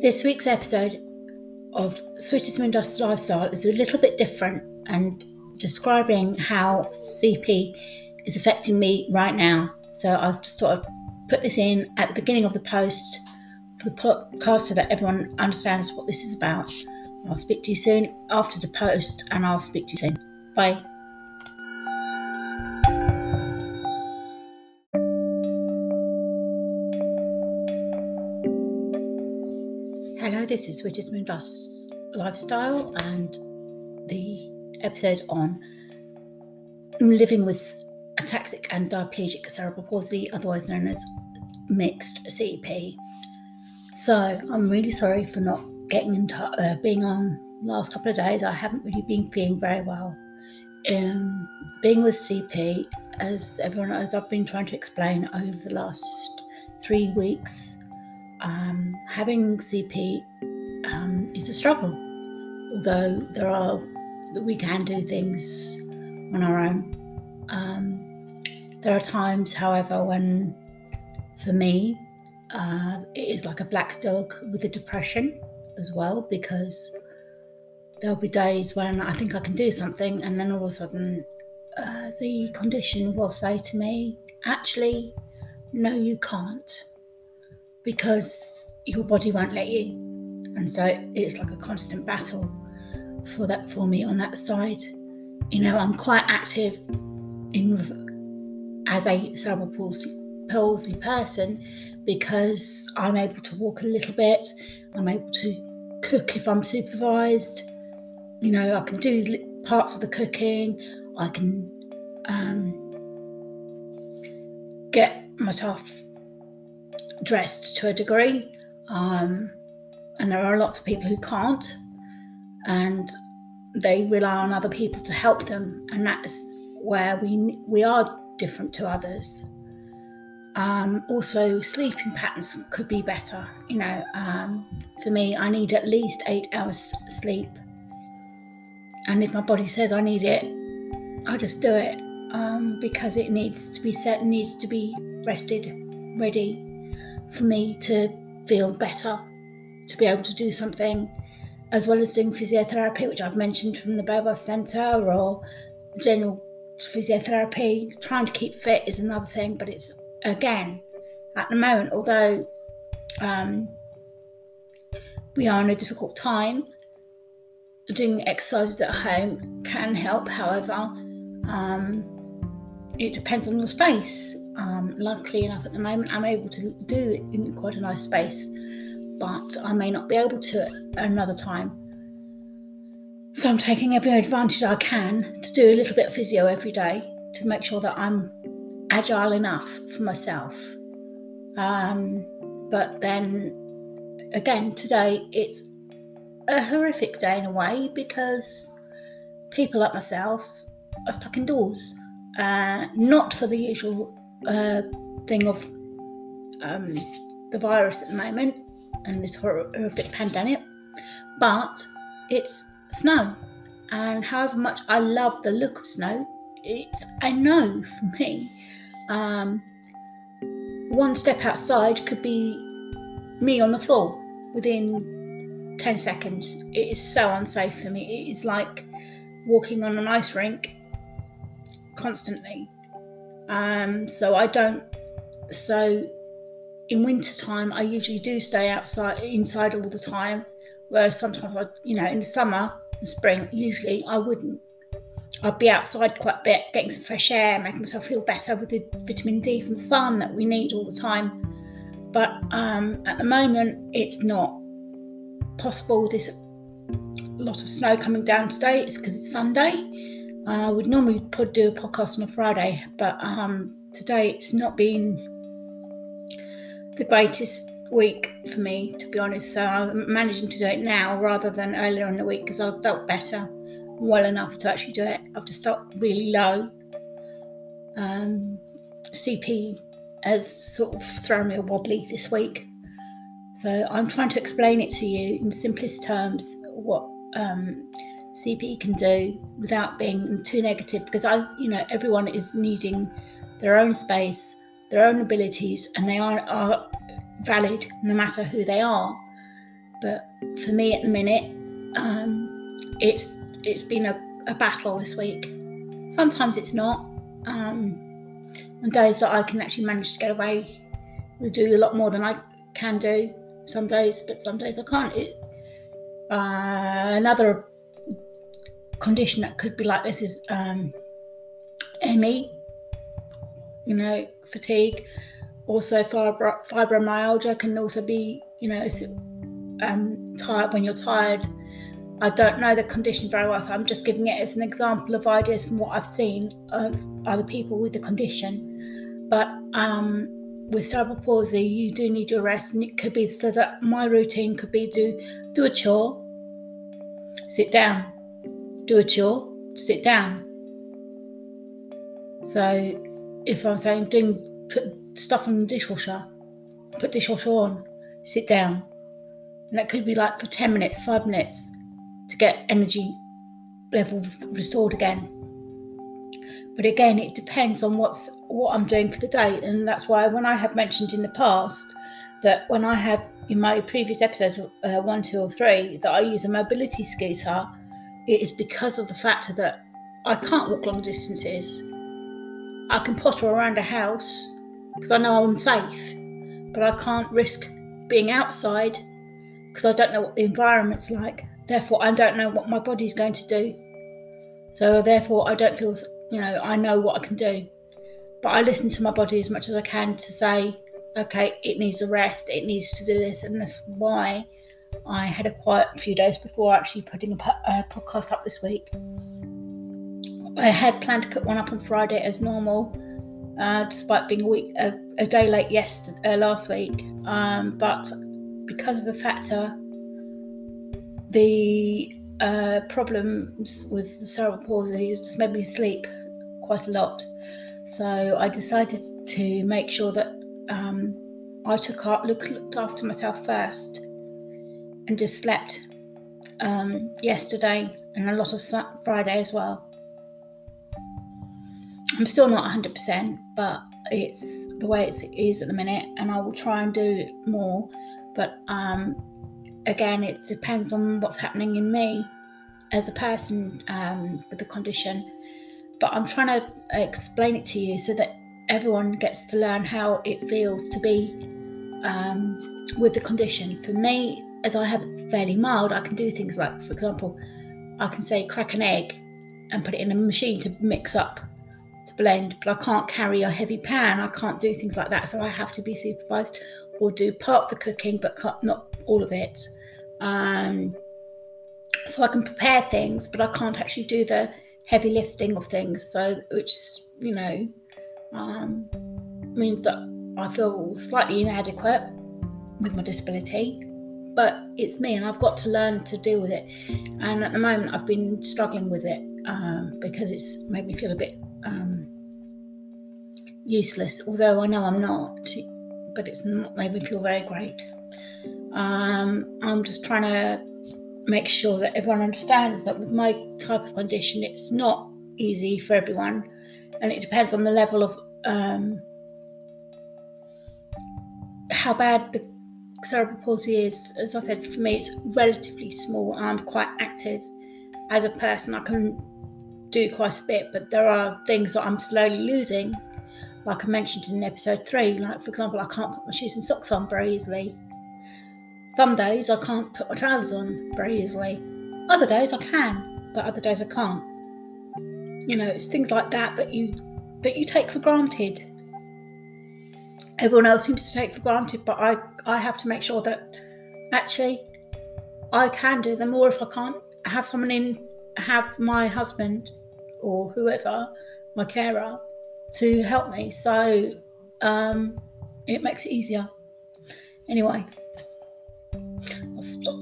This week's episode of Sweetest Moon Dust Lifestyle is a little bit different and describing how CP is affecting me right now. So I've just sort of put this in at the beginning of the post for the podcast so that everyone understands what this is about. I'll speak to you soon after the post and I'll speak to you soon. Bye. This is Sweetest Moon Lifestyle and the episode on living with ataxic and diplegic cerebral palsy, otherwise known as mixed CP. So I'm really sorry for not getting in touch, uh, being on last couple of days. I haven't really been feeling very well. Um, being with CP, as everyone as I've been trying to explain over the last three weeks, um, having CP um, is a struggle. Although there are that we can do things on our own. Um, there are times, however, when for me uh, it is like a black dog with a depression as well because there'll be days when I think I can do something, and then all of a sudden uh, the condition will say to me, actually, no, you can't because your body won't let you. And so it's like a constant battle for that for me on that side. You know, I'm quite active in as a cerebral palsy, palsy person because I'm able to walk a little bit. I'm able to cook if I'm supervised. You know, I can do parts of the cooking. I can um, get myself dressed to a degree. Um, and there are lots of people who can't, and they rely on other people to help them, and that's where we we are different to others. Um, also, sleeping patterns could be better. You know, um, for me, I need at least eight hours sleep, and if my body says I need it, I just do it um, because it needs to be set, needs to be rested, ready for me to feel better, to be able to do something, as well as doing physiotherapy, which I've mentioned from the Bobath Centre, or general physiotherapy. Trying to keep fit is another thing, but it's again at the moment, although um, we are in a difficult time, doing exercises at home can help. However, um, it depends on your space. Um, luckily enough, at the moment, I'm able to do it in quite a nice space, but I may not be able to at another time. So I'm taking every advantage I can to do a little bit of physio every day to make sure that I'm agile enough for myself. Um, but then again, today it's a horrific day in a way because people like myself are stuck indoors. Uh, not for the usual uh, thing of um, the virus at the moment and this horrific pandemic, but it's snow. And however much I love the look of snow, it's a no for me. Um, one step outside could be me on the floor within 10 seconds. It is so unsafe for me. It is like walking on an ice rink constantly. Um, so I don't. So in winter time, I usually do stay outside, inside all the time. Whereas sometimes, I, you know, in the summer, and spring, usually I wouldn't. I'd be outside quite a bit, getting some fresh air, making myself feel better with the vitamin D from the sun that we need all the time. But um, at the moment, it's not possible. There's a lot of snow coming down today. It's because it's Sunday. Uh, we'd normally put, do a podcast on a Friday, but um, today it's not been the greatest week for me, to be honest. So I'm managing to do it now rather than earlier in the week because I felt better, well enough to actually do it. I've just felt really low. Um, CP has sort of thrown me a wobbly this week. So I'm trying to explain it to you in simplest terms what um, CP can do without being too negative because I, you know, everyone is needing their own space, their own abilities, and they are, are valid no matter who they are. But for me at the minute, um, it's it's been a, a battle this week. Sometimes it's not. Um, on days that I can actually manage to get away, we do a lot more than I can do some days, but some days I can't. It, uh, another condition that could be like this is um, ME, you know, fatigue. Also, fibro- fibromyalgia can also be, you know, um, tired when you're tired. I don't know the condition very well, so I'm just giving it as an example of ideas from what I've seen of other people with the condition. But um, with cerebral palsy, you do need your rest, and it could be so that my routine could be do do a chore, sit down, do a chore, sit down. So if I'm saying doing put stuff in the dishwasher, put dishwasher on, sit down. And that could be like for 10 minutes, five minutes to get energy levels restored again. But again, it depends on what's what I'm doing for the day, and that's why when I have mentioned in the past that when I have in my previous episodes, uh, one, two, or three, that I use a mobility scooter, it is because of the fact that I can't walk long distances. I can potter around a house because I know I'm safe, but I can't risk being outside because I don't know what the environment's like. Therefore, I don't know what my body's going to do. So, therefore, I don't feel, you know, I know what I can do. But I listen to my body as much as I can to say, okay, it needs a rest, it needs to do this, and that's why I had a quiet few days before actually putting a, a podcast up this week. I had planned to put one up on Friday as normal, uh, despite being a week a, a day late yesterday, uh, last week. Um, but because of the factor, the uh, problems with the cerebral palsy has just made me sleep quite a lot. So I decided to make sure that um, I took out, look, looked after myself first and just slept um, yesterday and a lot of Friday as well. I'm still not 100%, but it's the way it is at the minute, and I will try and do more. But um, again, it depends on what's happening in me as a person um, with the condition. But I'm trying to explain it to you so that everyone gets to learn how it feels to be um, with the condition. For me, as I have it fairly mild, I can do things like, for example, I can say crack an egg and put it in a machine to mix up, to blend, but I can't carry a heavy pan. I can't do things like that, so I have to be supervised or do part of the cooking, but not all of it. Um, so I can prepare things, but I can't actually do the heavy lifting of things. So, which you know, um, means that I feel slightly inadequate with my disability. But it's me, and I've got to learn to deal with it. And at the moment, I've been struggling with it um, because it's made me feel a bit um, useless. Although I know I'm not, but it's not made me feel very great. Um, I'm just trying to make sure that everyone understands that with my type of condition, it's not easy for everyone, and it depends on the level of um, how bad the cerebral palsy is. As I said, for me, it's relatively small. and I'm quite active as a person. I can do quite a bit, but there are things that I'm slowly losing. Like I mentioned in episode three, like for example, I can't put my shoes and socks on very easily. Some days I can't put my trousers on very easily. Other days I can, but other days I can't. You know, it's things like that that you that you take for granted. Everyone else seems to take for granted, but I I have to make sure that actually I can do them, or if I can't, have someone in, have my husband or whoever, my carer, to help me. So um, it makes it easier. Anyway, I'll stop